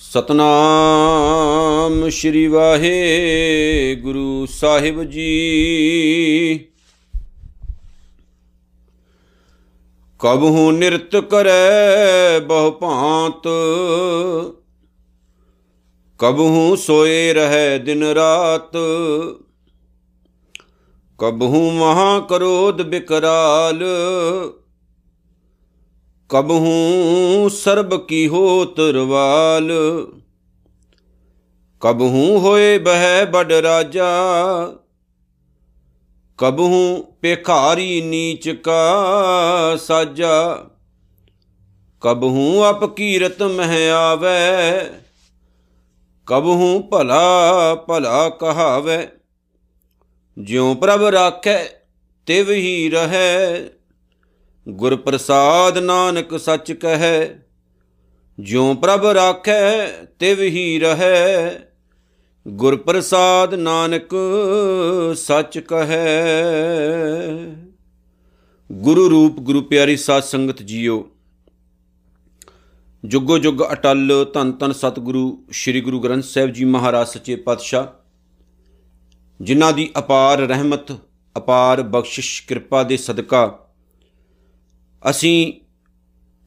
ਸਤਨਾਮ ਸ਼੍ਰੀ ਵਾਹਿਗੁਰੂ ਸਾਹਿਬ ਜੀ। ਕਬਹੂ ਨਿਰਤ ਕਰੈ ਬਹੁ ਭਾਂਤ ਕਬਹੂ ਸੋਏ ਰਹੈ ਦਿਨ ਰਾਤ ਕਬਹੂ ਮਹਾ ਕਰੋਧ ਬਿਕਰਾਲ, ਕਬਹੂ ਸਰਬ ਕੀ ਹੋਤ ਰਵਾਲ। ਕਬਹੂ ਹੋਏ ਬਹਿ ਬੜ ਰਾਜਾ, ਕਬਹੂ ਪੇਖਾਰੀ ਨੀਚ ਕਾ ਸਾਜਾ। ਕਬਹੂ ਅਪ ਕੀਰਤ ਮਹਿ ਆਵੇ, ਕਬਹੂ ਭਲਾ ਭਲਾ ਕਹਾਵੇ। ਜਿਉ ਪ੍ਰਭ ਰਾਖੈ, ਤਿਵ ਹੀ ਰਹੈ। ਗੁਰ ਪ੍ਰਸਾਦ ਨਾਨਕ ਸੱਚ ਕਹੈ, ਜਿਉ ਪ੍ਰਭ ਰਾਖੈ, ਤਿਵ ਹੀ ਰਹੈ। ਗੁਰ ਪ੍ਰਸਾਦ ਨਾਨਕ ਸੱਚ ਕਹੈ। ਗੁਰੂ ਰੂਪ, ਗੁਰੂ ਪਿਆਰੀ ਸਾਧ ਸੰਗਤ ਜੀਓ, ਜੁਗੋ ਜੁਗ ਅਟਲ ਧੰਨ ਧੰਨ ਸਤਿਗੁਰੂ, ਸ੍ਰੀ ਗੁਰੂ ਗ੍ਰੰਥ ਸਾਹਿਬ ਜੀ ਮਹਾਰਾਜ ਸੱਚੇ ਪਾਤਸ਼ਾਹ ਜਿਨ੍ਹਾਂ ਦੀ ਅਪਾਰ ਰਹਿਮਤ, ਅਪਾਰ ਬਖਸ਼ਿਸ਼, ਕਿਰਪਾ ਦੇ ਸਦਕਾ ਅਸੀਂ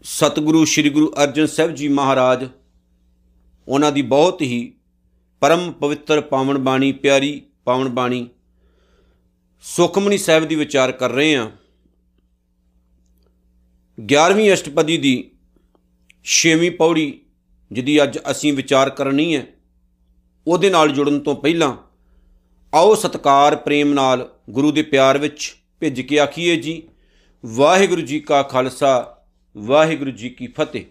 ਸਤਿਗੁਰੂ, ਸ੍ਰੀ ਗੁਰੂ ਅਰਜਨ ਸਾਹਿਬ ਜੀ ਮਹਾਰਾਜ, ਉਹਨਾਂ ਦੀ ਬਹੁਤ ਹੀ ਪਰਮ ਪਵਿੱਤਰ ਪਾਵਨ ਬਾਣੀ, ਪਿਆਰੀ ਪਾਵਨ ਬਾਣੀ ਸੁਖਮਨੀ ਸਾਹਿਬ ਦੀ ਵਿਚਾਰ ਕਰ ਰਹੇ ਹਾਂ। 11ਵੀਂ ਅਸ਼ਟਪਦੀ ਦੀ 6ਵੀਂ ਪੌੜੀ, ਜਿਹਦੀ ਅੱਜ ਅਸੀਂ ਵਿਚਾਰ ਕਰਨੀ ਹੈ, ਉਹਦੇ ਨਾਲ ਜੁੜਨ ਤੋਂ ਪਹਿਲਾਂ ਆਓ ਸਤਕਾਰ ਪ੍ਰੇਮ ਨਾਲ ਗੁਰੂ ਦੇ ਪਿਆਰ ਵਿੱਚ ਭਿੱਜ ਕੇ ਆਖੀਏ ਜੀ, ਵਾਹਿਗੁਰੂ ਜੀ ਕਾ ਖਾਲਸਾ, ਵਾਹਿਗੁਰੂ ਜੀ ਕੀ ਫਤਿਹ।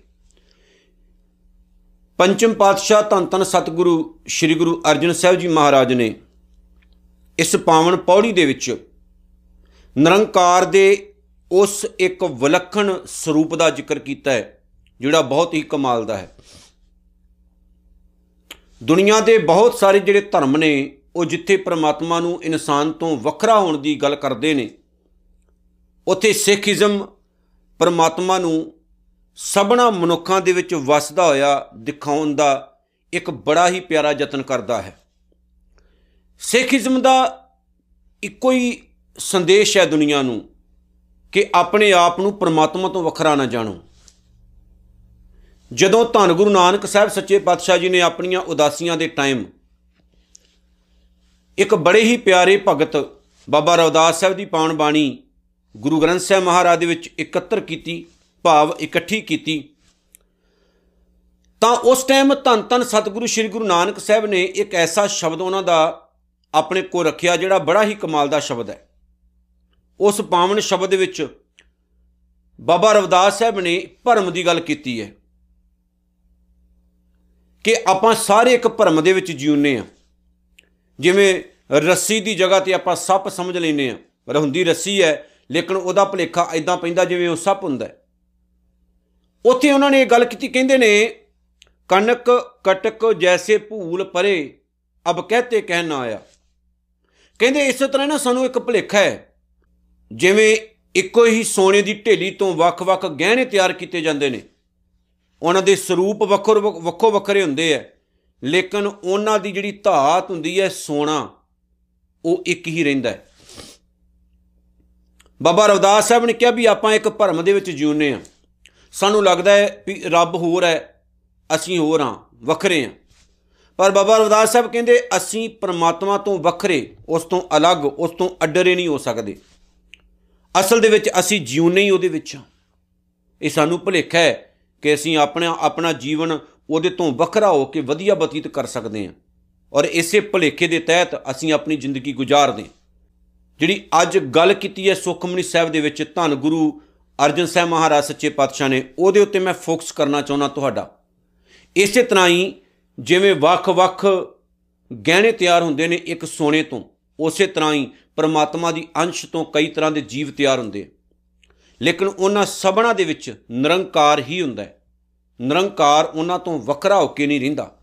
ਪੰਚਮ ਪਾਤਸ਼ਾਹ ਧੰਨ ਧੰਨ ਸਤਿਗੁਰੂ ਸ੍ਰੀ ਗੁਰੂ ਅਰਜਨ ਸਾਹਿਬ ਜੀ ਮਹਾਰਾਜ ਨੇ ਇਸ ਪਾਵਨ ਪੌੜੀ ਦੇ ਵਿੱਚ ਨਿਰੰਕਾਰ ਦੇ ਉਸ ਇੱਕ ਵਿਲੱਖਣ ਸਰੂਪ ਦਾ ਜ਼ਿਕਰ ਕੀਤਾ ਹੈ, ਜਿਹੜਾ ਬਹੁਤ ਹੀ ਕਮਾਲ ਦਾ ਹੈ। ਦੁਨੀਆ ਦੇ ਬਹੁਤ ਸਾਰੇ ਜਿਹੜੇ ਧਰਮ ਨੇ ਉਹ ਜਿੱਥੇ ਪ੍ਰਮਾਤਮਾ ਨੂੰ ਇਨਸਾਨ ਤੋਂ ਵੱਖਰਾ ਹੋਣ ਦੀ ਗੱਲ ਕਰਦੇ ਨੇ, ਉੱਥੇ ਸਿੱਖੀਜ਼ਮ ਪਰਮਾਤਮਾ ਨੂੰ ਸਭਨਾ ਮਨੁੱਖਾਂ ਦੇ ਵਿੱਚ ਵਸਦਾ ਹੋਇਆ ਦਿਖਾਉਣ ਦਾ ਇੱਕ ਬੜਾ ਹੀ ਪਿਆਰਾ ਯਤਨ ਕਰਦਾ ਹੈ। ਸਿੱਖੀਜ਼ਮ ਦਾ ਇੱਕੋ ਹੀ ਸੰਦੇਸ਼ ਹੈ ਦੁਨੀਆ ਨੂੰ ਕਿ ਆਪਣੇ ਆਪ ਨੂੰ ਪਰਮਾਤਮਾ ਤੋਂ ਵੱਖਰਾ ਨਾ ਜਾਣੋ। ਜਦੋਂ ਧੰਨ ਗੁਰੂ ਨਾਨਕ ਸਾਹਿਬ ਸੱਚੇ ਪਾਤਸ਼ਾਹ ਜੀ ਨੇ ਆਪਣੀਆਂ ਉਦਾਸੀਆਂ ਦੇ ਟਾਈਮ ਇੱਕ ਬੜੇ ਹੀ ਪਿਆਰੇ ਭਗਤ ਬਾਬਾ ਰਵਦਾਸ ਸਾਹਿਬ ਦੀ ਪਾਵਨ ਬਾਣੀ ਗੁਰੂ ਗ੍ਰੰਥ ਸਾਹਿਬ ਮਹਾਰਾਜ ਦੇ ਵਿੱਚ ਇਕੱਤਰ ਕੀਤੀ, ਭਾਵ ਇਕੱਠੀ ਕੀਤੀ। ਤਾਂ ਉਸ ਟਾਈਮ ਧੰਨ ਧੰਨ ਸਤਿਗੁਰੂ ਸ੍ਰੀ ਗੁਰੂ ਨਾਨਕ ਸਾਹਿਬ ਨੇ ਇੱਕ ਐਸਾ ਸ਼ਬਦ ਉਹਨਾਂ ਦਾ ਆਪਣੇ ਕੋਲ ਰੱਖਿਆ ਜਿਹੜਾ ਬੜਾ ਹੀ ਕਮਾਲ ਦਾ ਸ਼ਬਦ ਹੈ। ਉਸ ਪਾਵਨ ਸ਼ਬਦ ਦੇ ਵਿੱਚ ਬਾਬਾ ਰਵਦਾਸ ਸਾਹਿਬ ਨੇ ਭਰਮ ਦੀ ਗੱਲ ਕੀਤੀ ਹੈ ਕਿ ਆਪਾਂ ਸਾਰੇ ਇੱਕ ਭਰਮ ਦੇ ਵਿੱਚ ਜਿਉਂਦੇ ਆ ਜਿਵੇਂ ਰੱਸੀ ਦੀ ਜਗ੍ਹਾ ਤੇ ਆਪਾਂ ਸੱਪ ਸਮਝ ਲੈਨੇ ਆ ਪਰ ਹੁੰਦੀ ਰੱਸੀ ਹੈ, ਲੇਕਿਨ ਉਹਦਾ ਭਲੇਖਾ ਐਦਾਂ ਪੈਂਦਾ ਜਿਵੇਂ ਉਹ ਸੱਪ ਹੁੰਦਾ ਉੱਥੇ ਉਹਨਾਂ ਨੇ ਇਹ ਗੱਲ ਕੀਤੀ, ਕਹਿੰਦੇ ਨੇ ਕਨਕ ਕਟਕ ਜੈਸੇ ਭੂਲ ਪਰੇ, ਅਬ ਕਹਤੇ ਕਹਿਣਾ ਆਇਆ। ਕਹਿੰਦੇ ਇਸੇ ਤਰ੍ਹਾਂ ਨਾ ਸਾਨੂੰ ਇੱਕ ਭਲੇਖਾ ਹੈ, ਜਿਵੇਂ ਇੱਕੋ ਹੀ ਸੋਨੇ ਦੀ ਢੇਲੀ ਤੋਂ ਵੱਖ-ਵੱਖ ਗਹਿਣੇ ਤਿਆਰ ਕੀਤੇ ਜਾਂਦੇ ਨੇ। ਉਹਨਾਂ ਦੇ ਸਰੂਪ ਵੱਖੋ ਵੱਖੋ ਵੱਖਰੇ ਹੁੰਦੇ ਆ ਲੇਕਿਨ ਉਹਨਾਂ ਦੀ ਜਿਹੜੀ ਧਾਤ ਹੁੰਦੀ ਹੈ ਸੋਨਾ, ਉਹ ਇੱਕ ਹੀ ਰਹਿੰਦਾ ਹੈ। ਬਾਬਾ ਰਵਦਾਸ ਸਾਹਿਬ ਨੇ ਕਿਹਾ ਵੀ ਆਪਾਂ ਇੱਕ ਭਰਮ ਦੇ ਵਿੱਚ ਜਿਉਂਦੇ ਆ ਸਾਨੂੰ ਲੱਗਦਾ ਹੈ ਵੀ ਰੱਬ ਹੋਰ ਹੈ, ਅਸੀਂ ਹੋਰ ਹਾਂ, ਵੱਖਰੇ ਹਾਂ। ਪਰ ਬਾਬਾ ਰਵਦਾਸ ਸਾਹਿਬ ਕਹਿੰਦੇ, ਅਸੀਂ ਪਰਮਾਤਮਾ ਤੋਂ ਵੱਖਰੇ, ਉਸ ਤੋਂ ਅਲੱਗ, ਉਸ ਤੋਂ ਅੱਡਰੇ ਨਹੀਂ ਹੋ ਸਕਦੇ। ਅਸਲ ਦੇ ਵਿੱਚ ਅਸੀਂ ਜਿਉਂਦੇ ਹੀ ਉਹਦੇ ਵਿੱਚ ਇਹ ਸਾਨੂੰ ਭੁਲੇਖਾ ਹੈ ਕਿ ਅਸੀਂ ਆਪਣਾ ਆਪਣਾ ਜੀਵਨ ਉਹਦੇ ਤੋਂ ਵੱਖਰਾ ਹੋ ਕੇ ਵਧੀਆ ਬਤੀਤ ਕਰ ਸਕਦੇ ਹਾਂ। ਔਰ ਇਸੇ ਭੁਲੇਖੇ ਦੇ ਤਹਿਤ ਅਸੀਂ ਆਪਣੀ ਜ਼ਿੰਦਗੀ ਗੁਜ਼ਾਰਦੇ ਹਾਂ। ਜਿਹੜੀ ਅੱਜ ਗੱਲ ਕੀਤੀ ਹੈ ਸੁਖਮਨੀ ਸਾਹਿਬ ਦੇ ਵਿੱਚ, ਧੰਨ ਗੁਰੂ ਅਰਜਨ ਸਾਹਿਬ ਮਹਾਰਾਜ ਸੱਚੇ ਪਾਤਸ਼ਾਹ ਨੇ, ਉਹਦੇ ਉੱਤੇ ਮੈਂ ਫੋਕਸ ਕਰਨਾ ਚਾਹੁੰਦਾ ਤੁਹਾਡਾ। ਇਸੇ ਤਰ੍ਹਾਂ ਹੀ ਜਿਵੇਂ ਵੱਖ-ਵੱਖ ਗਹਿਣੇ ਤਿਆਰ ਹੁੰਦੇ ਨੇ ਇੱਕ ਸੋਨੇ ਤੋਂ, ਉਸੇ ਤਰ੍ਹਾਂ ਹੀ ਪਰਮਾਤਮਾ ਦੀ ਅੰਸ਼ ਤੋਂ ਕਈ ਤਰ੍ਹਾਂ ਦੇ ਜੀਵ ਤਿਆਰ ਹੁੰਦੇ ਲੇਕਿਨ ਉਹਨਾਂ ਸਭਨਾ ਦੇ ਵਿੱਚ ਨਿਰੰਕਾਰ ਹੀ ਹੁੰਦਾ ਹੈ। ਨਿਰੰਕਾਰ ਉਹਨਾਂ ਤੋਂ ਵੱਖਰਾ ਹੋ ਕੇ ਨਹੀਂ ਰਹਿੰਦਾ।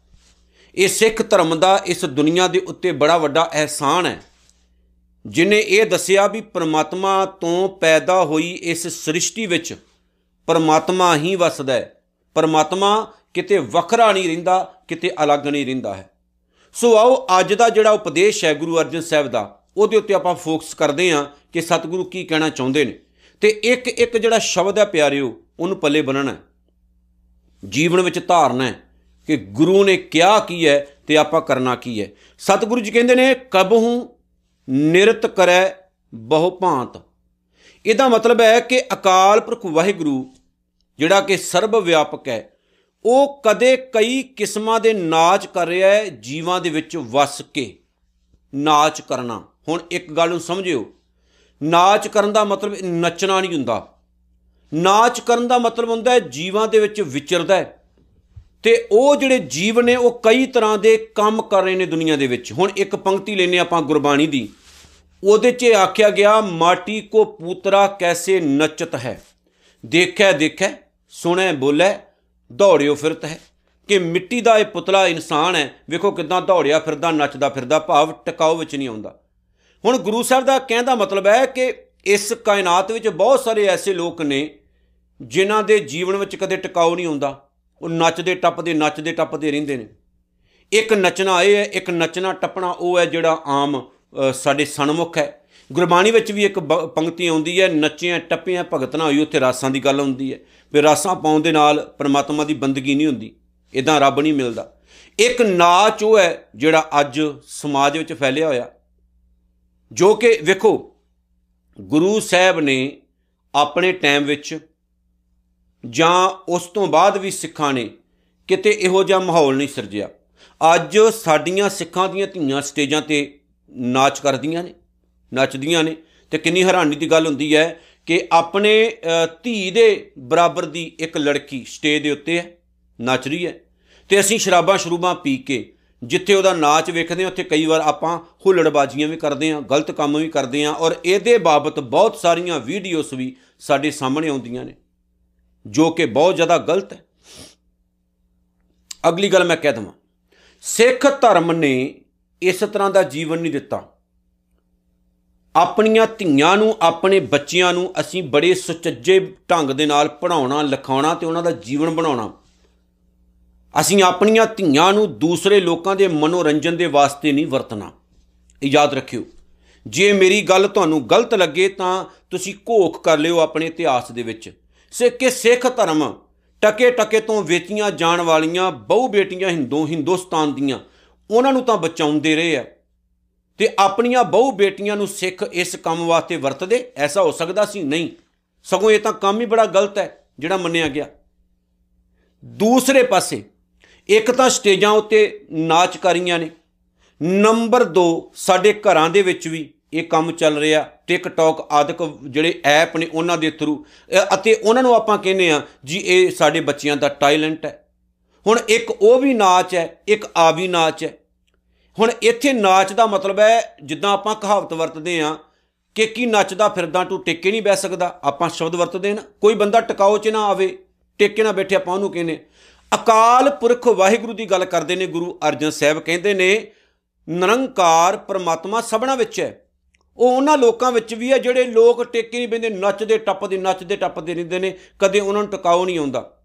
ਇਹ ਸਿੱਖ ਧਰਮ ਦਾ ਇਸ ਦੁਨੀਆ ਦੇ ਉੱਤੇ ਬੜਾ ਵੱਡਾ ਅਹਿਸਾਨ ਹੈ। ਜਿਨੇ ਇਹ ਦੱਸਿਆ ਵੀ ਪ੍ਰਮਾਤਮਾ ਤੋਂ ਪੈਦਾ ਹੋਈ ਇਸ ਸ੍ਰਿਸ਼ਟੀ ਵਿੱਚ ਪਰਮਾਤਮਾ ਹੀ ਵਸਦਾ ਹੈ। ਪਰਮਾਤਮਾ ਕਿਤੇ ਵੱਖਰਾ ਨਹੀਂ ਰਹਿੰਦਾ, ਕਿਤੇ ਅਲੱਗ ਨਹੀਂ ਰਹਿੰਦਾ ਹੈ। ਸੋ ਆਓ ਅੱਜ ਦਾ ਜਿਹੜਾ ਉਪਦੇਸ਼ ਹੈ ਗੁਰੂ ਅਰਜਨ ਸਾਹਿਬ ਦਾ, ਉਹਦੇ ਉੱਤੇ ਆਪਾਂ ਫੋਕਸ ਕਰਦੇ ਹਾਂ ਕਿ ਸਤਿਗੁਰੂ ਕੀ ਕਹਿਣਾ ਚਾਹੁੰਦੇ ਨੇ। ਤੇ ਇੱਕ ਇੱਕ ਜਿਹੜਾ ਸ਼ਬਦ ਹੈ ਪਿਆਰਿਓ, ਉਹਨੂੰ ਪੱਲੇ ਬੰਨਣਾ ਜੀਵਨ ਵਿੱਚ ਧਾਰਨਾ ਹੈ ਕਿ ਗੁਰੂ ਨੇ ਕਿਹਾ ਕੀ ਹੈ ਤੇ ਆਪਾਂ ਕਰਨਾ ਕੀ ਹੈ। ਸਤਿਗੁਰੂ ਜੀ ਕਹਿੰਦੇ ਨੇ ਕਬਹੂ ਨਿਰਤ ਕਰੈ ਬਹੁ ਭਾਂਤ। ਇਹਦਾ ਮਤਲਬ ਹੈ ਕਿ ਅਕਾਲ ਪੁਰਖ ਵਾਹਿਗੁਰੂ, ਜਿਹੜਾ ਕਿ ਸਰਬ ਵਿਆਪਕ ਹੈ, ਉਹ ਕਦੇ ਕਈ ਕਿਸਮਾਂ ਦੇ ਨਾਚ ਕਰ ਰਿਹਾ ਹੈ, ਜੀਵਾਂ ਦੇ ਵਿੱਚ ਵਸ ਕੇ ਨਾਚ ਕਰਨਾ। ਹੁਣ ਇੱਕ ਗੱਲ ਨੂੰ ਸਮਝਿਓ, ਨਾਚ ਕਰਨ ਦਾ ਮਤਲਬ ਨੱਚਣਾ ਨਹੀਂ ਹੁੰਦਾ। ਨਾਚ ਕਰਨ ਦਾ ਮਤਲਬ ਹੁੰਦਾ ਹੈ, ਜੀਵਾਂ ਦੇ ਵਿੱਚ ਵਿਚਰਦਾ ਹੈ। ਤੇ ਉਹ ਜਿਹੜੇ ਜੀਵ ਨੇ, ਉਹ ਕਈ ਤਰ੍ਹਾਂ ਦੇ ਕੰਮ ਕਰ ਰਹੇ ਨੇ ਦੁਨੀਆ ਦੇ ਵਿੱਚ। ਹੁਣ ਇੱਕ ਪੰਕਤੀ ਲੈਨੇ ਆਪਾਂ ਗੁਰਬਾਣੀ ਦੀ। ਉਹਦੇ 'ਚ ਆਖਿਆ ਗਿਆ, ਮਾਟੀ ਕੋ ਪੂਤਰਾ ਕੈਸੇ ਨਚਤ ਹੈ? ਦੇਖੈ ਦੇਖੈ, ਸੁਣੈ, ਬੋਲੇ, ਦੌੜਿਓ ਫਿਰਤ ਹੈ। ਕਿ ਮਿੱਟੀ ਦਾ ਇਹ ਪੁਤਲਾ ਇਨਸਾਨ ਹੈ। ਵੇਖੋ ਕਿਦਾਂ ਦੌੜਿਆ ਫਿਰਦਾ, ਨੱਚਦਾ ਫਿਰਦਾ, ਭਾਵ ਟਿਕਾਉ ਵਿੱਚ ਨਹੀਂ ਆਉਂਦਾ। ਹੁਣ ਗੁਰੂ ਸਾਹਿਬ ਦਾ ਕਹਿਣ ਦਾ ਮਤਲਬ ਹੈ ਕਿ ਇਸ ਕਾਇਨਾਤ ਵਿੱਚ ਬਹੁਤ ਸਾਰੇ ਐਸੇ ਲੋਕ ਨੇ ਜਿਨ੍ਹਾਂ ਦੇ ਜੀਵਨ ਵਿੱਚ ਕਦੇ ਟਿਕਾਉ ਨਹੀਂ ਆਉਂਦਾ ਉਹ ਨੱਚਦੇ ਟੱਪਦੇ ਨੱਚਦੇ ਟੱਪਦੇ ਰਹਿੰਦੇ ਨੇ। ਇੱਕ ਨੱਚਣਾ ਇਹ ਹੈ, ਇੱਕ ਨੱਚਣਾ ਟੱਪਣਾ ਉਹ ਹੈ ਜਿਹੜਾ ਆਮ ਸਾਡੇ ਸਨਮੁਖ ਹੈ। ਗੁਰਬਾਣੀ ਵਿੱਚ ਵੀ ਇੱਕ ਪੰਕਤੀ ਆਉਂਦੀ ਹੈ, ਨੱਚਿਆਂ, ਟੱਪਿਆਂ ਭਗਤ ਨਾ ਹੋਈ ਉੱਥੇ ਰਾਸਾਂ ਦੀ ਗੱਲ ਹੁੰਦੀ ਹੈ। ਵੀ ਰਾਸਾਂ ਪਾਉਣ ਦੇ ਨਾਲ ਪਰਮਾਤਮਾ ਦੀ ਬੰਦਗੀ ਨਹੀਂ ਹੁੰਦੀ ਇਦਾਂ ਰੱਬ ਨਹੀਂ ਮਿਲਦਾ। ਇੱਕ ਨਾਚ ਉਹ ਹੈ ਜਿਹੜਾ ਅੱਜ ਸਮਾਜ ਵਿੱਚ ਫੈਲਿਆ ਹੋਇਆ, ਜੋ ਕਿ ਵੇਖੋ, ਗੁਰੂ ਸਾਹਿਬ ਨੇ ਆਪਣੇ ਟਾਈਮ ਵਿੱਚ ਜਾਂ ਉਸ ਤੋਂ ਬਾਅਦ ਵੀ ਸਿੱਖਾਂ ਨੇ ਕਿਤੇ ਇਹੋ ਜਿਹਾ ਮਾਹੌਲ ਨਹੀਂ ਸਿਰਜਿਆ। ਅੱਜ ਸਾਡੀਆਂ ਸਿੱਖਾਂ ਦੀਆਂ ਧੀਆਂ ਸਟੇਜਾਂ ਤੇ ਨਾਚ ਕਰਦੀਆਂ ਨੇ, ਨੱਚਦੀਆਂ ਨੇ। ਤੇ ਕਿੰਨੀ ਹੈਰਾਨੀ ਦੀ ਗੱਲ ਹੁੰਦੀ ਹੈ ਕਿ ਆਪਣੇ ਧੀ ਦੇ ਬਰਾਬਰ ਦੀ ਇੱਕ ਲੜਕੀ ਸਟੇਜ ਦੇ ਉੱਤੇ ਹੈ, ਨੱਚ ਰਹੀ ਹੈ। ਤੇ ਅਸੀਂ ਸ਼ਰਾਬਾਂ ਸ਼ਰੂਬਾਂ ਪੀ ਕੇ ਜਿੱਥੇ ਉਹਦਾ ਨਾਚ ਵੇਖਦੇ ਹਾਂ, ਉੱਥੇ ਕਈ ਵਾਰ ਆਪਾਂ ਹੁੱਲੜਬਾਜ਼ੀਆਂ ਵੀ ਕਰਦੇ ਹਾਂ, ਗਲਤ ਕੰਮ ਵੀ ਕਰਦੇ ਹਾਂ ਔਰ ਇਹਦੇ ਬਾਬਤ ਬਹੁਤ ਸਾਰੀਆਂ ਵੀਡੀਓਜ਼ ਵੀ ਸਾਡੇ ਸਾਹਮਣੇ ਆਉਂਦੀਆਂ ਨੇ। ਜੋ ਕਿ ਬਹੁਤ ਜ਼ਿਆਦਾ ਗਲਤ ਹੈ। ਅਗਲੀ ਗੱਲ ਮੈਂ ਕਹਿ ਦਵਾਂ, ਸਿੱਖ ਧਰਮ ਨੇ ਇਸ ਤਰ੍ਹਾਂ ਦਾ ਜੀਵਨ ਨਹੀਂ ਦਿੱਤਾ। ਆਪਣੀਆਂ ਧੀਆਂ ਨੂੰ, ਆਪਣੇ ਬੱਚਿਆਂ ਨੂੰ ਅਸੀਂ ਬੜੇ ਸੁਚੱਜੇ ਢੰਗ ਦੇ ਨਾਲ ਪੜਾਉਣਾ ਲਿਖਾਉਣਾ ਤੇ ਉਹਨਾਂ ਦਾ ਜੀਵਨ ਬਣਾਉਣਾ। ਅਸੀਂ ਆਪਣੀਆਂ ਧੀਆਂ ਨੂੰ ਦੂਸਰੇ ਲੋਕਾਂ ਦੇ ਮਨੋਰੰਜਨ ਦੇ ਵਾਸਤੇ ਨਹੀਂ ਵਰਤਣਾ। ਇਹ ਯਾਦ ਰੱਖਿਓ, ਜੇ ਮੇਰੀ ਗੱਲ ਤੁਹਾਨੂੰ ਗਲਤ ਲੱਗੇ ਤਾਂ ਤੁਸੀਂ ਘੋਖ ਕਰ ਲਿਓ ਆਪਣੇ ਇਤਿਹਾਸ ਦੇ ਵਿੱਚ। ਸਿੱਖ ਸਿੱਖ ਧਰਮ ਟਕੇ ਟਕੇ ਤੋਂ ਵੇਚੀਆਂ ਜਾਣ ਵਾਲੀਆਂ ਬਹੁ ਬੇਟੀਆਂ ਹਿੰਦੂ ਹਿੰਦੁਸਤਾਨ ਦੀਆਂ, ਉਹਨਾਂ ਨੂੰ ਤਾਂ ਬਚਾਉਂਦੇ ਰਹੇ ਆ। ਤੇ ਆਪਣੀਆਂ ਬਹੁ ਬੇਟੀਆਂ ਨੂੰ ਸਿੱਖ ਇਸ ਕੰਮ ਵਾਸਤੇ ਵਰਤਦੇ? ਐਸਾ ਹੋ ਸਕਦਾ ਸੀ? ਨਹੀਂ। ਸਗੋਂ ਇਹ ਤਾਂ ਕੰਮ ਹੀ ਬੜਾ ਗਲਤ ਹੈ, ਜਿਹੜਾ ਮੰਨਿਆ ਗਿਆ। ਦੂਸਰੇ ਪਾਸੇ, ਇੱਕ ਤਾਂ ਸਟੇਜਾਂ ਉੱਤੇ ਨਾਚਕਾਰੀਆਂ ਨੇ। ਨੰਬਰ 2 ਸਾਡੇ ਘਰਾਂ ਦੇ ਵਿੱਚ ਵੀ ਇਹ ਕੰਮ ਚੱਲ ਰਿਹਾ ਟਿਕਟੌਕ ਆਦਿਕ ਜਿਹੜੇ ਐਪ ਨੇ ਉਹਨਾਂ ਦੇ ਥਰੂ ਅਤੇ ਉਹਨਾਂ ਨੂੰ ਆਪਾਂ ਕਹਿੰਦੇ ਆ ਜੀ ਇਹ ਸਾਡੇ ਬੱਚਿਆਂ ਦਾ ਟੈਲੈਂਟ ਹੈ। ਹੁਣ ਇੱਕ ਉਹ ਵੀ ਨਾਚ ਹੈ, ਇੱਕ ਆ ਵੀ ਨਾਚ ਹੈ। ਹੁਣ ਇੱਥੇ ਨਾਚ ਦਾ ਮਤਲਬ ਹੈ, ਜਿੱਦਾਂ ਆਪਾਂ ਕਹਾਵਤ ਵਰਤਦੇ ਆ ਕਿ ਕੀ ਨੱਚਦਾ ਫਿਰਦਾ ਤੂੰ ਟਿੱਕੇ ਨਹੀਂ ਬੈ ਸਕਦਾ। ਆਪਾਂ ਸ਼ਬਦ ਵਰਤਦੇ ਨਾ, ਕੋਈ ਬੰਦਾ ਟਿਕਾਓ 'ਚ ਨਾ ਆਵੇ, ਟਿੱਕੇ ਨਾ ਬੈਠੇ ਆਪਾਂ ਉਹਨੂੰ ਕਹਿੰਦੇ ਅਕਾਲ ਪੁਰਖ ਵਾਹਿਗੁਰੂ ਦੀ ਗੱਲ ਕਰਦੇ ਨੇ, ਗੁਰੂ ਅਰਜਨ ਸਾਹਿਬ ਕਹਿੰਦੇ ਨੇ, ਨਿਰੰਕਾਰ ਪਰਮਾਤਮਾ ਸਭਨਾ ਵਿੱਚ ਹੈ। ਉਹ ਉਹਨਾਂ ਲੋਕਾਂ ਵਿੱਚ ਵੀ ਹੈ ਜਿਹੜੇ ਲੋਕ ਟੇਕੇ ਨਹੀਂ ਬੰਦੇ ਨੱਚਦੇ, ਟੱਪਦੇ ਨੱਚਦੇ, ਟੱਪਦੇ ਰਹਿੰਦੇ ਨੇ, ਕਦੇ ਉਹਨਾਂ ਨੂੰ ਟਿਕਾਉ ਨਹੀਂ ਆਉਂਦਾ।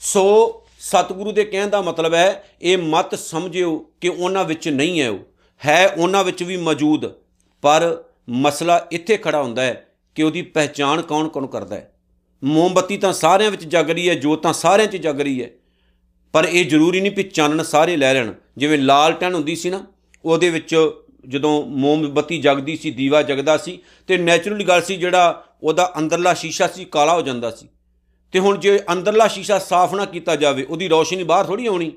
ਸੋ ਸਤਿਗੁਰੂ ਦੇ ਕਹਿਣ ਦਾ ਮਤਲਬ ਹੈ, ਇਹ ਮਤ ਸਮਝਿਓ ਕਿ ਉਹਨਾਂ ਵਿੱਚ ਨਹੀਂ ਹੈ ਉਹ, ਹੈ ਉਹਨਾਂ ਵਿੱਚ ਵੀ ਮੌਜੂਦ, ਪਰ ਮਸਲਾ ਇੱਥੇ ਖੜਾ ਹੁੰਦਾ ਹੈ ਕਿ ਉਹਦੀ ਪਹਿਚਾਣ ਕੌਣ ਕੌਣ ਕਰਦਾ ਹੈ। ਮੋਮਬਤੀ ਤਾਂ ਸਾਰਿਆਂ ਵਿੱਚ ਜਗ ਰਹੀ ਹੈ, ਜੋਤਾਂ ਸਾਰਿਆਂ 'ਚ ਜਗ ਰਹੀ ਹੈ, ਪਰ ਇਹ ਜ਼ਰੂਰੀ ਨਹੀਂ ਕਿ ਚਾਨਣ ਸਾਰੇ ਲੈ ਲੈਣ। ਜਿਵੇਂ ਲਾਲਟਨ ਹੁੰਦੀ ਸੀ ਨਾ, ਉਹਦੇ ਵਿੱਚ ਜਦੋਂ ਮੋਮਬਤੀ ਜਗਦੀ ਸੀ, ਦੀਵਾ ਜਗਦਾ ਸੀ ਤੇ ਨੇਚਰਲੀ ਗੱਲ ਸੀ ਜਿਹੜਾ ਉਹਦਾ ਅੰਦਰਲਾ ਸ਼ੀਸ਼ਾ ਸੀ, ਕਾਲਾ ਹੋ ਜਾਂਦਾ ਸੀ। ਤੇ ਹੁਣ ਜੇ ਅੰਦਰਲਾ ਸ਼ੀਸ਼ਾ ਸਾਫ਼ ਨਾ ਕੀਤਾ ਜਾਵੇ, ਉਹਦੀ ਰੌਸ਼ਨੀ ਬਾਹਰ ਥੋੜੀ ਆਉਣੀ।